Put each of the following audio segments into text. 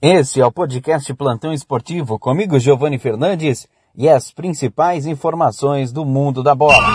Esse é o podcast Plantão Esportivo comigo, Giovanni Fernandes, e as principais informações do mundo da bola.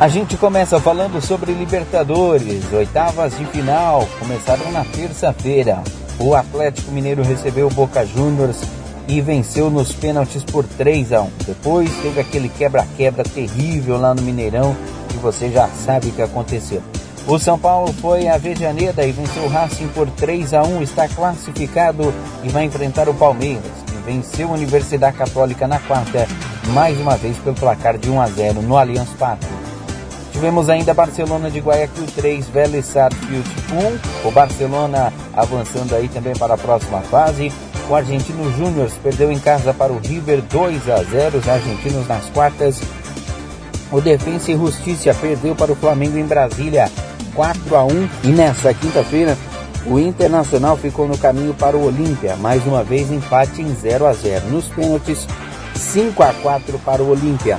A gente começa falando sobre Libertadores, oitavas de final, começaram na terça-feira. O Atlético Mineiro recebeu o Boca Juniors e venceu nos pênaltis por 3 a 1. Depois teve aquele quebra-quebra terrível lá no Mineirão que você já sabe o que aconteceu. O São Paulo foi a Vejaneda e venceu o Racing por 3 a 1, está classificado e vai enfrentar o Palmeiras, que venceu a Universidade Católica na quarta, mais uma vez pelo placar de 1 a 0 no Allianz Parque. Tivemos ainda Barcelona de Guayaquil 3, Vélez Sarsfield 1, o Barcelona avançando aí também para a próxima fase. O Argentino Júnior perdeu em casa para o River 2 a 0, os argentinos nas quartas o Defensa e Justiça perdeu para o Flamengo em Brasília 4 a 1 e nessa quinta-feira o Internacional ficou no caminho para o Olímpia, mais uma vez empate em 0 a 0. Nos pênaltis, 5 a 4 para o Olímpia.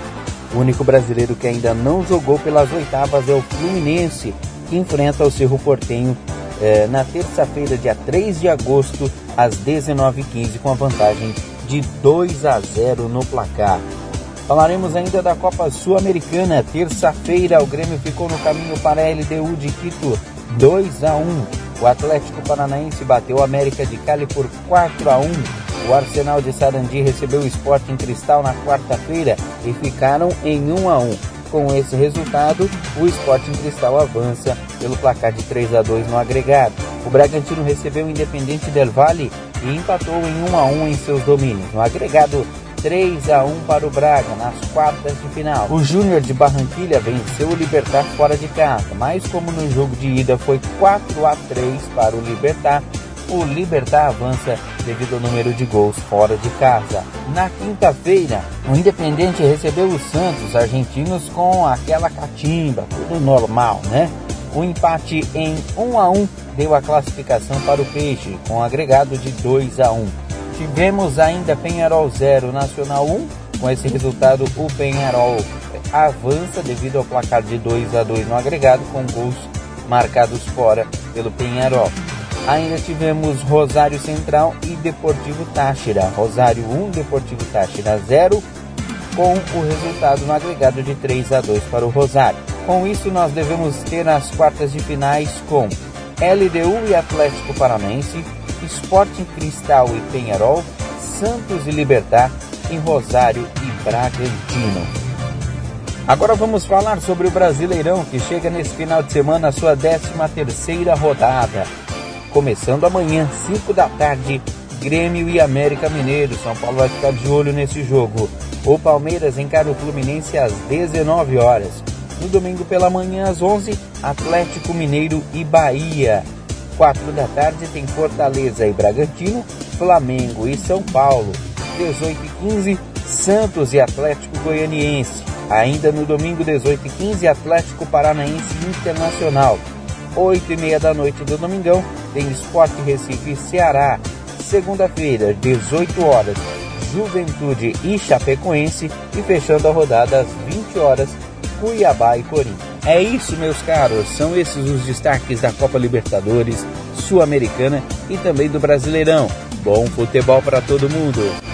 O único brasileiro que ainda não jogou pelas oitavas é o Fluminense, que enfrenta o Cerro Portenho eh, na terça-feira, dia 3 de agosto, às 19h15, com a vantagem de 2 a 0 no placar. Falaremos ainda da Copa Sul-Americana. Terça-feira, o Grêmio ficou no caminho para a LDU de Quito 2 a 1. O Atlético Paranaense bateu o América de Cali por 4 a 1. O Arsenal de Sarandi recebeu o Sporting Cristal na quarta-feira e ficaram em 1 a 1. Com esse resultado, o Sporting Cristal avança pelo placar de 3 a 2 no agregado. O Bragantino recebeu o Independente Del Valle e empatou em 1 a 1 em seus domínios. No agregado, 3 a 1 para o Braga nas quartas de final. O Júnior de Barranquilha venceu o Libertar fora de casa, mas como no jogo de ida foi 4 a 3 para o Libertar, o Libertar avança devido ao número de gols fora de casa. Na quinta-feira, o Independente recebeu os Santos argentinos com aquela catimba, tudo normal, né? O empate em 1 a 1 deu a classificação para o Peixe, com um agregado de 2 a 1. Tivemos ainda Penharol 0, Nacional 1. Com esse resultado, o Penharol avança devido ao placar de 2 a 2 no agregado, com gols marcados fora pelo Penharol. Ainda tivemos Rosário Central e Deportivo Táchira. Rosário 1, Deportivo Táchira 0, com o resultado no agregado de 3 a 2 para o Rosário. Com isso, nós devemos ter as quartas de finais com LDU e Atlético Paranaense, Sporting Cristal e Penharol, Santos e Libertar, em Rosário e Bragantino. Agora vamos falar sobre o Brasileirão que chega nesse final de semana a sua 13 terceira rodada. Começando amanhã, 5 da tarde, Grêmio e América Mineiro. São Paulo vai ficar de olho nesse jogo. O Palmeiras encara o Fluminense às 19 horas. No domingo pela manhã às 11, Atlético Mineiro e Bahia. 4 da tarde tem Fortaleza e Bragantino, Flamengo e São Paulo. 18 e 15, Santos e Atlético Goianiense. Ainda no domingo, 18 e 15, Atlético Paranaense Internacional. 8 e meia da noite do domingão, tem Esporte Recife e Ceará. Segunda-feira, 18 horas, Juventude e Chapecoense. E fechando a rodada às 20 horas, Cuiabá e Corinthians. É isso, meus caros. São esses os destaques da Copa Libertadores, Sul-Americana e também do Brasileirão. Bom futebol para todo mundo.